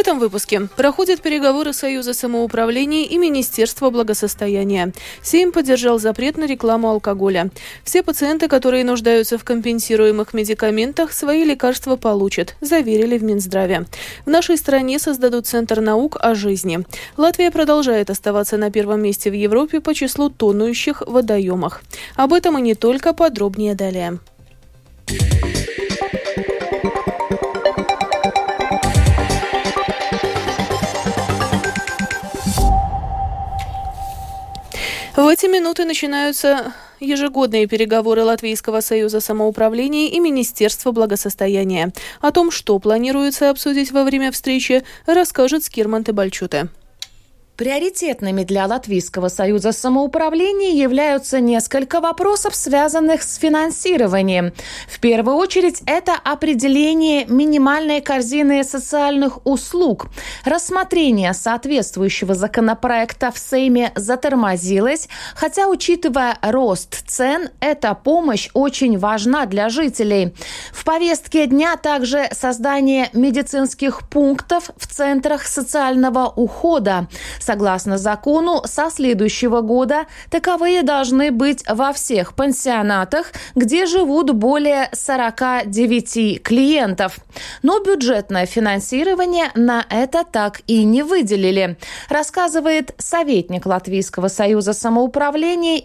этом выпуске проходят переговоры Союза самоуправления и Министерства благосостояния. Сейм поддержал запрет на рекламу алкоголя. Все пациенты, которые нуждаются в компенсируемых медикаментах, свои лекарства получат, заверили в Минздраве. В нашей стране создадут Центр наук о жизни. Латвия продолжает оставаться на первом месте в Европе по числу тонущих в водоемах. Об этом и не только подробнее далее. В эти минуты начинаются ежегодные переговоры Латвийского союза самоуправления и Министерства благосостояния. О том, что планируется обсудить во время встречи, расскажет Скирман Тебальчуте. Приоритетными для Латвийского союза самоуправления являются несколько вопросов, связанных с финансированием. В первую очередь это определение минимальной корзины социальных услуг. Рассмотрение соответствующего законопроекта в Сейме затормозилось, хотя, учитывая рост цен, эта помощь очень важна для жителей. В повестке дня также создание медицинских пунктов в центрах социального ухода. Согласно закону, со следующего года таковые должны быть во всех пансионатах, где живут более 49 клиентов. Но бюджетное финансирование на это так и не выделили, рассказывает советник Латвийского союза самоуправления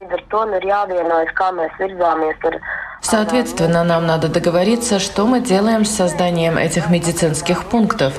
Илзе Рудзите. Соответственно, нам надо договориться, что мы делаем с созданием этих медицинских пунктов.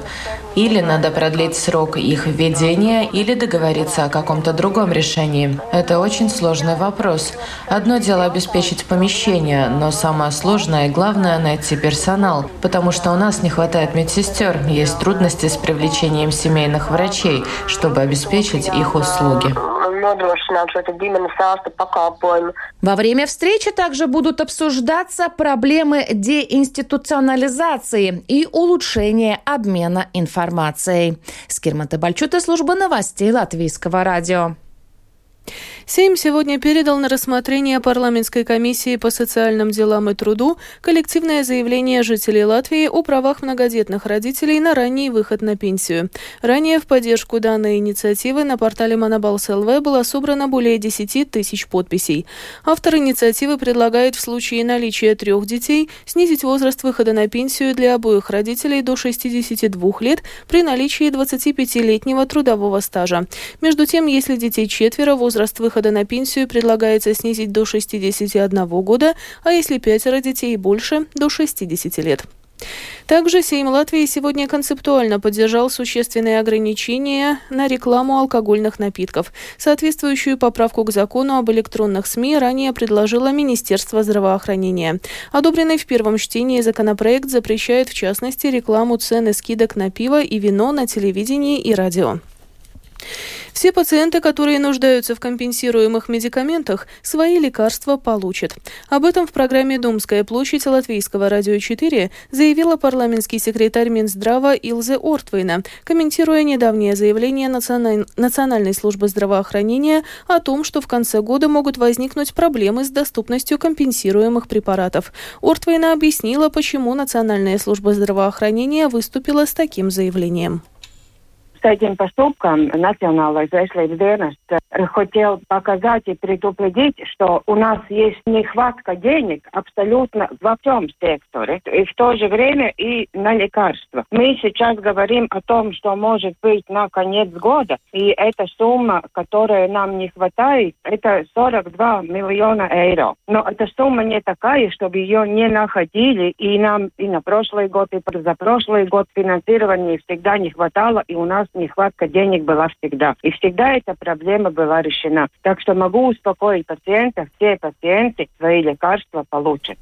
Или надо продлить срок их введения, или договориться о каком-то другом решении. Это очень сложный вопрос. Одно дело обеспечить помещение, но самое сложное и главное – найти персонал, потому что у нас не хватает медсестер, есть трудности с привлечением семейных врачей, чтобы обеспечить их услуги nodrošināt šo ģimenes ārsta pakalpojumu. Во время встречи также будут обсуждаться проблемы деинституционализации и улучшения обмена информацией. Скирмата Бальчута, служба новостей Латвийского радио. Сейм сегодня передал на рассмотрение парламентской комиссии по социальным делам и труду коллективное заявление жителей Латвии о правах многодетных родителей на ранний выход на пенсию. Ранее в поддержку данной инициативы на портале Монобалс было собрано более 10 тысяч подписей. Автор инициативы предлагает в случае наличия трех детей снизить возраст выхода на пенсию для обоих родителей до 62 лет при наличии 25-летнего трудового стажа. Между тем, если детей четверо, возраст выхода выхода на пенсию предлагается снизить до 61 года, а если пятеро детей и больше – до 60 лет. Также Сейм Латвии сегодня концептуально поддержал существенные ограничения на рекламу алкогольных напитков. Соответствующую поправку к закону об электронных СМИ ранее предложило Министерство здравоохранения. Одобренный в первом чтении законопроект запрещает в частности рекламу цены скидок на пиво и вино на телевидении и радио. Все пациенты, которые нуждаются в компенсируемых медикаментах, свои лекарства получат. Об этом в программе «Думская площадь» Латвийского радио 4 заявила парламентский секретарь Минздрава Илзе Ортвейна, комментируя недавнее заявление Национальной службы здравоохранения о том, что в конце года могут возникнуть проблемы с доступностью компенсируемых препаратов. Ортвейна объяснила, почему Национальная служба здравоохранения выступила с таким заявлением. Steidzina pa stūpkām Nacionālais veselības dienests хотел показать и предупредить, что у нас есть нехватка денег абсолютно во всем секторе, и в то же время и на лекарства. Мы сейчас говорим о том, что может быть на конец года, и эта сумма, которая нам не хватает, это 42 миллиона евро. Но эта сумма не такая, чтобы ее не находили, и нам и на прошлый год, и за прошлый год финансирования всегда не хватало, и у нас нехватка денег была всегда. И всегда эта проблема была решена. Так что могу успокоить пациентов, все пациенты свои лекарства получат.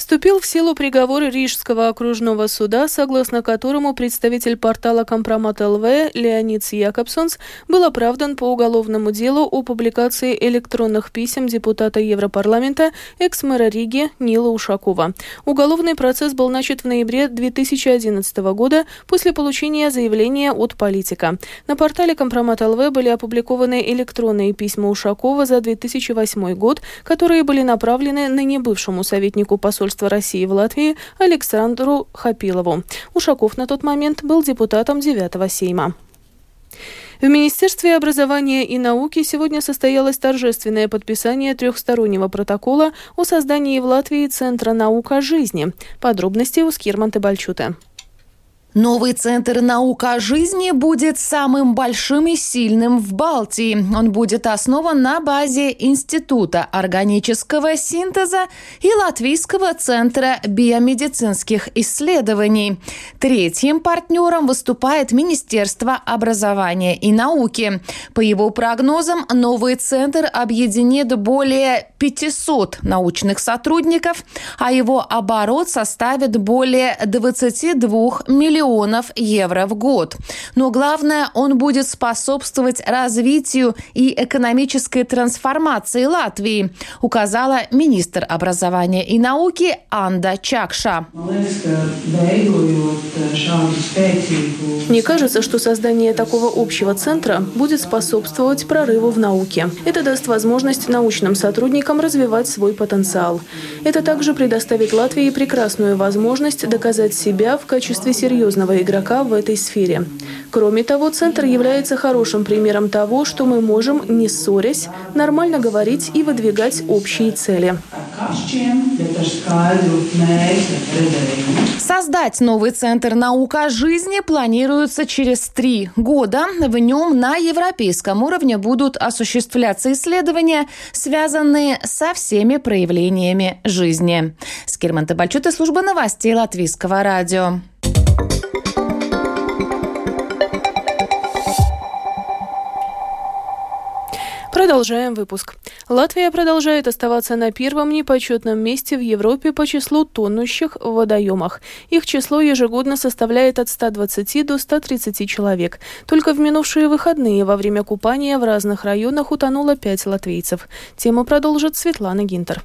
Вступил в силу приговор Рижского окружного суда, согласно которому представитель портала Компромат ЛВ Леонид Якобсонс был оправдан по уголовному делу о публикации электронных писем депутата Европарламента экс-мэра Риги Нила Ушакова. Уголовный процесс был начат в ноябре 2011 года после получения заявления от политика. На портале Компромат ЛВ были опубликованы электронные письма Ушакова за 2008 год, которые были направлены на небывшему советнику посольства посольства России в Латвии Александру Хапилову. Ушаков на тот момент был депутатом 9 Сейма. В Министерстве образования и науки сегодня состоялось торжественное подписание трехстороннего протокола о создании в Латвии Центра наука жизни. Подробности у Скирманта Бальчута. Новый центр наука о жизни будет самым большим и сильным в Балтии. Он будет основан на базе Института органического синтеза и Латвийского центра биомедицинских исследований. Третьим партнером выступает Министерство образования и науки. По его прогнозам, новый центр объединит более 500 научных сотрудников, а его оборот составит более 22 миллионов миллионов евро в год. Но главное, он будет способствовать развитию и экономической трансформации Латвии, указала министр образования и науки Анда Чакша. Мне кажется, что создание такого общего центра будет способствовать прорыву в науке. Это даст возможность научным сотрудникам развивать свой потенциал. Это также предоставит Латвии прекрасную возможность доказать себя в качестве серьезного серьезного игрока в этой сфере. Кроме того, Центр является хорошим примером того, что мы можем, не ссорясь, нормально говорить и выдвигать общие цели. Создать новый Центр наука жизни планируется через три года. В нем на европейском уровне будут осуществляться исследования, связанные со всеми проявлениями жизни. Скирман Табальчут и служба новостей Латвийского радио. Продолжаем выпуск. Латвия продолжает оставаться на первом непочетном месте в Европе по числу тонущих в водоемах. Их число ежегодно составляет от 120 до 130 человек. Только в минувшие выходные во время купания в разных районах утонуло пять латвийцев. Тему продолжит Светлана Гинтер.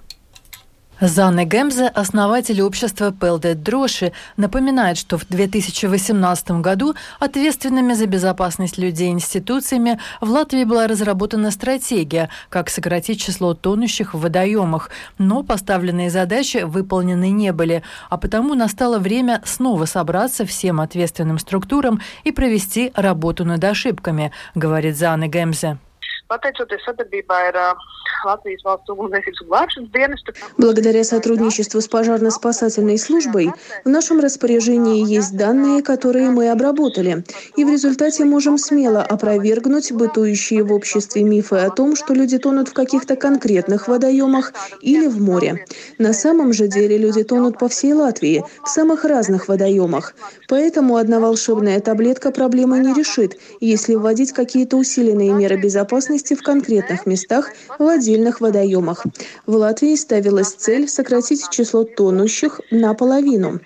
Занна Гемзе, основатель общества Пелдет Дроши, напоминает, что в 2018 году ответственными за безопасность людей институциями в Латвии была разработана стратегия, как сократить число тонущих в водоемах, но поставленные задачи выполнены не были, а потому настало время снова собраться всем ответственным структурам и провести работу над ошибками, говорит Занна Гемзе. Pateicoties sadarbībai ar dienestu. Благодаря сотрудничеству с пожарно-спасательной службой в нашем распоряжении есть данные, которые мы обработали. И в результате можем смело опровергнуть бытующие в обществе мифы о том, что люди тонут в каких-то конкретных водоемах или в море. На самом же деле люди тонут по всей Латвии, в самых разных водоемах. Поэтому одна волшебная таблетка проблемы не решит, если вводить какие-то усиленные меры безопасности в конкретных местах в отдельных водоемах. В Латвии ставилась цель сократить число тонущих наполовину.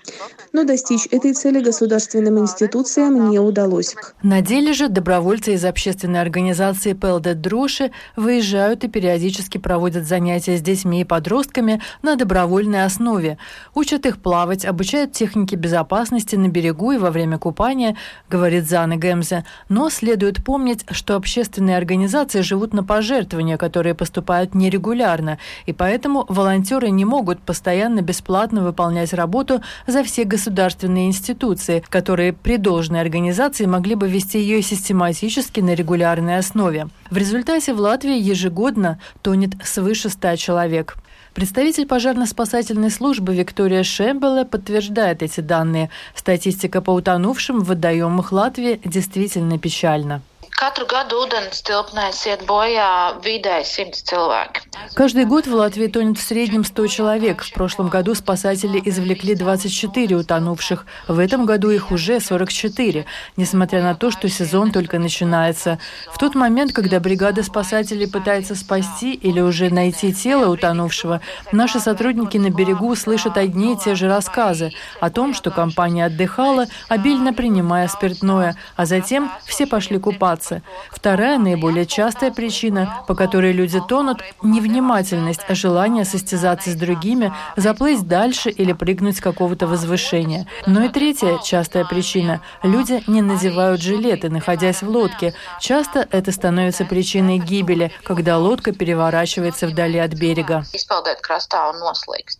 Но достичь этой цели государственным институциям не удалось. На деле же добровольцы из общественной организации «Пелдет Дроши» выезжают и периодически проводят занятия с детьми и подростками на добровольной основе. Учат их плавать, обучают технике безопасности на берегу и во время купания, говорит Зана Гемзе. Но следует помнить, что общественные организации живут на пожертвования, которые поступают нерегулярно, и поэтому волонтеры не могут постоянно бесплатно выполнять работу за все государственные институции, которые при должной организации могли бы вести ее систематически на регулярной основе. В результате в Латвии ежегодно тонет свыше 100 человек. Представитель пожарно-спасательной службы Виктория Шембеле подтверждает эти данные. Статистика по утонувшим в водоемах Латвии действительно печальна. Katru gadu ūdens tilpnēs iet bojā vidēji 100 человек. Каждый год в Латвии тонет в среднем 100 человек. В прошлом году спасатели извлекли 24 утонувших. В этом году их уже 44, несмотря на то, что сезон только начинается. В тот момент, когда бригада спасателей пытается спасти или уже найти тело утонувшего, наши сотрудники на берегу слышат одни и те же рассказы о том, что компания отдыхала, обильно принимая спиртное, а затем все пошли купаться выбраться. Вторая, наиболее частая причина, по которой люди тонут – невнимательность, а желание состязаться с другими, заплыть дальше или прыгнуть с какого-то возвышения. Но и третья частая причина – люди не надевают жилеты, находясь в лодке. Часто это становится причиной гибели, когда лодка переворачивается вдали от берега.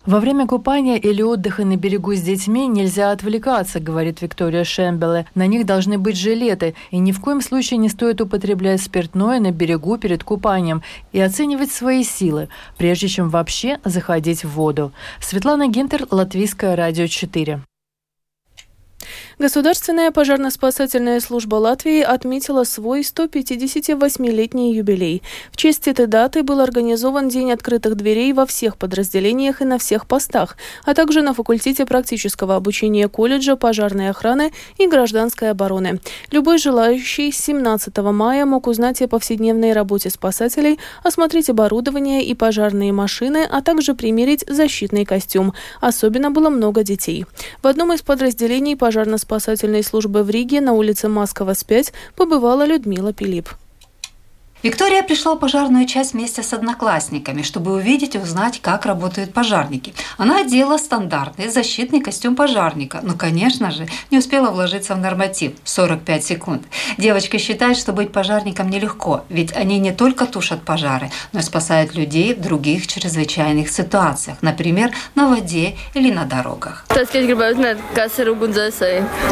Во время купания или отдыха на берегу с детьми нельзя отвлекаться, говорит Виктория Шембеле. На них должны быть жилеты, и ни в коем случае не стоит употреблять спиртное на берегу перед купанием и оценивать свои силы, прежде чем вообще заходить в воду. Светлана Гинтер, Латвийское радио 4. Государственная пожарно-спасательная служба Латвии отметила свой 158-летний юбилей. В честь этой даты был организован День открытых дверей во всех подразделениях и на всех постах, а также на факультете практического обучения колледжа пожарной охраны и гражданской обороны. Любой желающий с 17 мая мог узнать о повседневной работе спасателей, осмотреть оборудование и пожарные машины, а также примерить защитный костюм. Особенно было много детей. В одном из подразделений пожарно-спасательной спасательной службы в Риге на улице Маскова, 5 побывала Людмила Пилип. Виктория пришла в пожарную часть вместе с одноклассниками, чтобы увидеть и узнать, как работают пожарники. Она одела стандартный защитный костюм пожарника, но, конечно же, не успела вложиться в норматив – 45 секунд. Девочка считает, что быть пожарником нелегко, ведь они не только тушат пожары, но и спасают людей в других чрезвычайных ситуациях, например, на воде или на дорогах.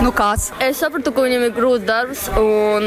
Nu kāds? Es sapratu, ka viņam ir grūts darbs un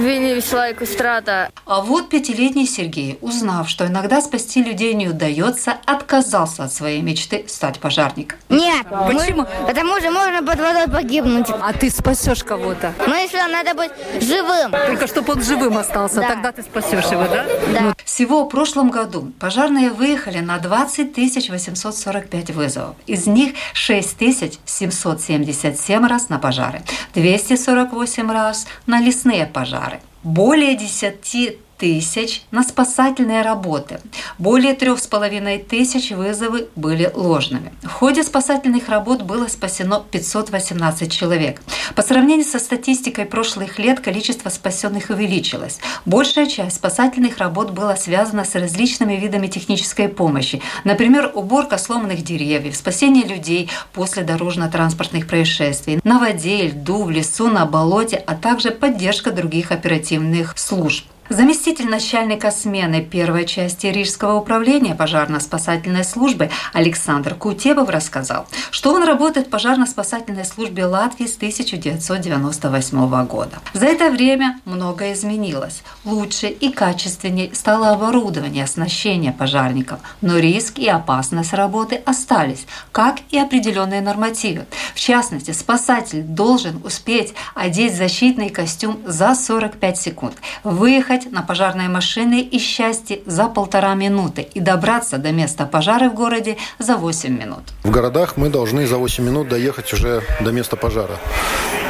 viņi visu laiku strādā. А вот пятилетний Сергей, узнав, что иногда спасти людей не удается, отказался от своей мечты стать пожарником. Нет. Почему? Мы, потому что можно под водой погибнуть. А ты спасешь кого-то? Ну, если надо быть живым. Только чтобы он живым остался, да. тогда ты спасешь его, да? Да. Всего в прошлом году пожарные выехали на 20 845 вызовов. Из них 6 777 раз на пожары, 248 раз на лесные пожары более 10 тысяч на спасательные работы. Более трех с половиной тысяч вызовы были ложными. В ходе спасательных работ было спасено 518 человек. По сравнению со статистикой прошлых лет количество спасенных увеличилось. Большая часть спасательных работ была связана с различными видами технической помощи. Например, уборка сломанных деревьев, спасение людей после дорожно-транспортных происшествий, на воде, льду, в лесу, на болоте, а также поддержка других оперативных служб. Заместитель начальника смены первой части Рижского управления пожарно-спасательной службы Александр Кутебов рассказал, что он работает в пожарно-спасательной службе Латвии с 1998 года. За это время многое изменилось. Лучше и качественнее стало оборудование, оснащение пожарников, но риск и опасность работы остались, как и определенные нормативы. В частности, спасатель должен успеть одеть защитный костюм за 45 секунд, выехать доехать на пожарной машине из счастья за полтора минуты и добраться до места пожара в городе за 8 минут. В городах мы должны за 8 минут доехать уже до места пожара.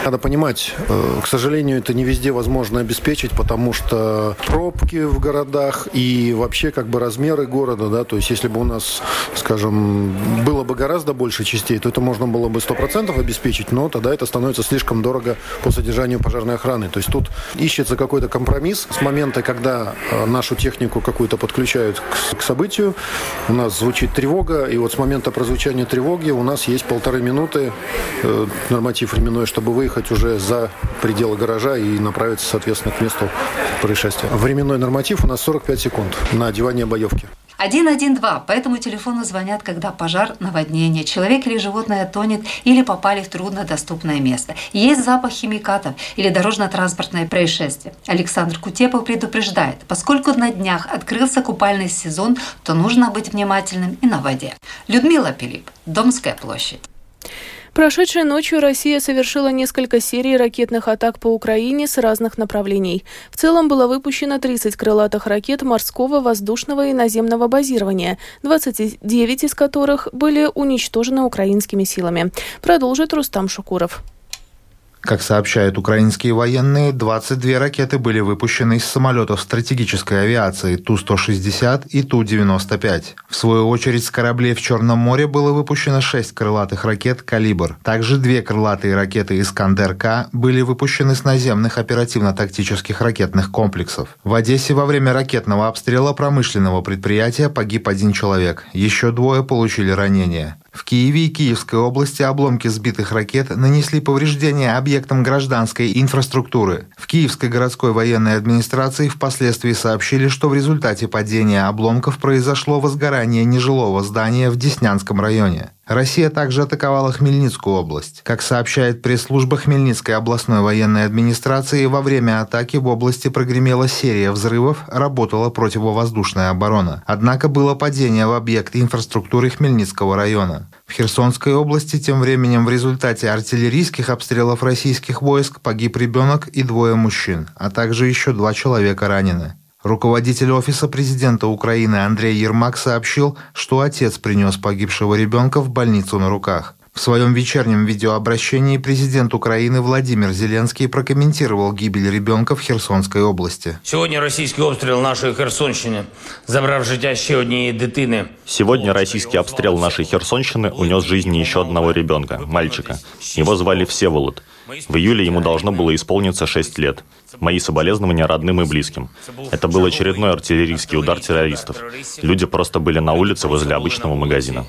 Надо понимать, э, к сожалению, это не везде возможно обеспечить, потому что пробки в городах и вообще как бы размеры города, да, то есть если бы у нас, скажем, было бы гораздо больше частей, то это можно было бы 100% обеспечить, но тогда это становится слишком дорого по содержанию пожарной охраны. То есть тут ищется какой-то компромисс с момента, когда э, нашу технику какую-то подключают к, событию, у нас звучит тревога, и вот с момента прозвучания тревоги у нас есть полторы минуты э, норматив временной, чтобы выехать выехать уже за пределы гаража и направиться, соответственно, к месту происшествия. Временной норматив у нас 45 секунд на одевание боевки. 112. По этому телефону звонят, когда пожар, наводнение, человек или животное тонет или попали в труднодоступное место. Есть запах химикатов или дорожно-транспортное происшествие. Александр Кутепов предупреждает, поскольку на днях открылся купальный сезон, то нужно быть внимательным и на воде. Людмила Пилип, Домская площадь. Прошедшей ночью Россия совершила несколько серий ракетных атак по Украине с разных направлений. В целом было выпущено 30 крылатых ракет морского, воздушного и наземного базирования, 29 из которых были уничтожены украинскими силами. Продолжит Рустам Шукуров. Как сообщают украинские военные, 22 ракеты были выпущены из самолетов стратегической авиации Ту-160 и Ту-95. В свою очередь с кораблей в Черном море было выпущено 6 крылатых ракет «Калибр». Также две крылатые ракеты «Искандер-К» были выпущены с наземных оперативно-тактических ракетных комплексов. В Одессе во время ракетного обстрела промышленного предприятия погиб один человек. Еще двое получили ранения. В Киеве и Киевской области обломки сбитых ракет нанесли повреждения объектам гражданской инфраструктуры. В Киевской городской военной администрации впоследствии сообщили, что в результате падения обломков произошло возгорание нежилого здания в Деснянском районе. Россия также атаковала Хмельницкую область. Как сообщает пресс-служба Хмельницкой областной военной администрации, во время атаки в области прогремела серия взрывов, работала противовоздушная оборона. Однако было падение в объект инфраструктуры Хмельницкого района. В Херсонской области тем временем в результате артиллерийских обстрелов российских войск погиб ребенок и двое мужчин, а также еще два человека ранены. Руководитель Офиса президента Украины Андрей Ермак сообщил, что отец принес погибшего ребенка в больницу на руках. В своем вечернем видеообращении президент Украины Владимир Зеленский прокомментировал гибель ребенка в Херсонской области. Сегодня российский обстрел нашей Херсонщины забрав життя еще одной дитины. Сегодня российский обстрел нашей Херсонщины унес жизнь еще одного ребенка, мальчика. Его звали Всеволод. В июле ему должно было исполниться 6 лет. Мои соболезнования родным и близким. Это был очередной артиллерийский удар террористов. Люди просто были на улице возле обычного магазина.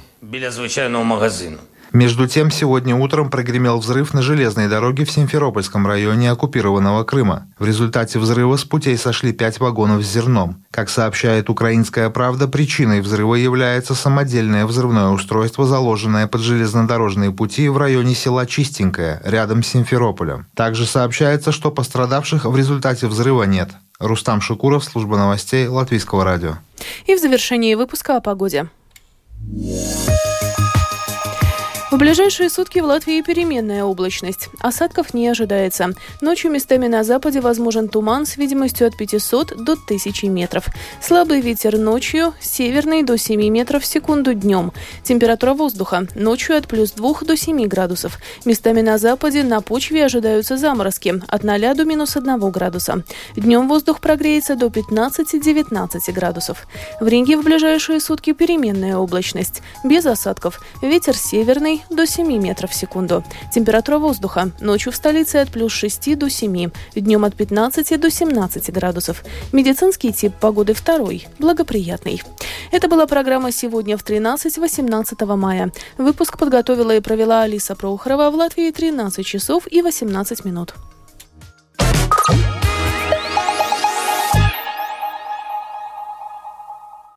Между тем, сегодня утром прогремел взрыв на железной дороге в Симферопольском районе оккупированного Крыма. В результате взрыва с путей сошли пять вагонов с зерном. Как сообщает «Украинская правда», причиной взрыва является самодельное взрывное устройство, заложенное под железнодорожные пути в районе села Чистенькое, рядом с Симферополем. Также сообщается, что пострадавших в результате взрыва нет. Рустам Шукуров, служба новостей Латвийского радио. И в завершении выпуска о погоде. В ближайшие сутки в Латвии переменная облачность. Осадков не ожидается. Ночью местами на западе возможен туман с видимостью от 500 до 1000 метров. Слабый ветер ночью, северный до 7 метров в секунду днем. Температура воздуха ночью от плюс 2 до 7 градусов. Местами на западе на почве ожидаются заморозки от 0 до минус 1 градуса. Днем воздух прогреется до 15-19 градусов. В Риге в ближайшие сутки переменная облачность. Без осадков. Ветер северный до 7 метров в секунду. Температура воздуха ночью в столице от плюс 6 до 7, днем от 15 до 17 градусов. Медицинский тип погоды второй, благоприятный. Это была программа «Сегодня в 13-18 мая». Выпуск подготовила и провела Алиса Прохорова в Латвии 13 часов и 18 минут.